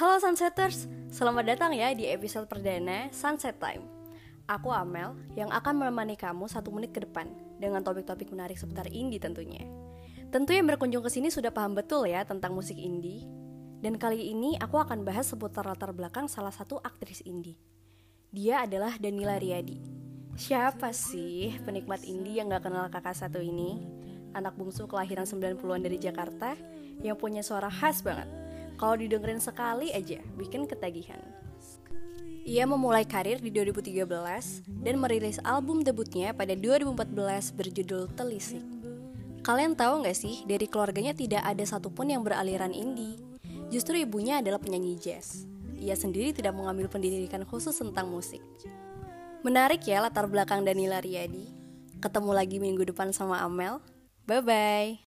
Halo Sunsetters, selamat datang ya di episode perdana Sunset Time. Aku Amel yang akan menemani kamu satu menit ke depan dengan topik-topik menarik seputar indie tentunya. Tentu yang berkunjung ke sini sudah paham betul ya tentang musik indie. Dan kali ini aku akan bahas seputar latar belakang salah satu aktris indie. Dia adalah Danila Riyadi. Siapa sih penikmat indie yang gak kenal kakak satu ini? Anak bungsu kelahiran 90-an dari Jakarta yang punya suara khas banget kalau didengerin sekali aja, bikin ketagihan. Ia memulai karir di 2013 dan merilis album debutnya pada 2014 berjudul Telisik. Kalian tahu nggak sih, dari keluarganya tidak ada satupun yang beraliran indie. Justru ibunya adalah penyanyi jazz. Ia sendiri tidak mengambil pendidikan khusus tentang musik. Menarik ya latar belakang Danila Riyadi. Ketemu lagi minggu depan sama Amel. Bye-bye.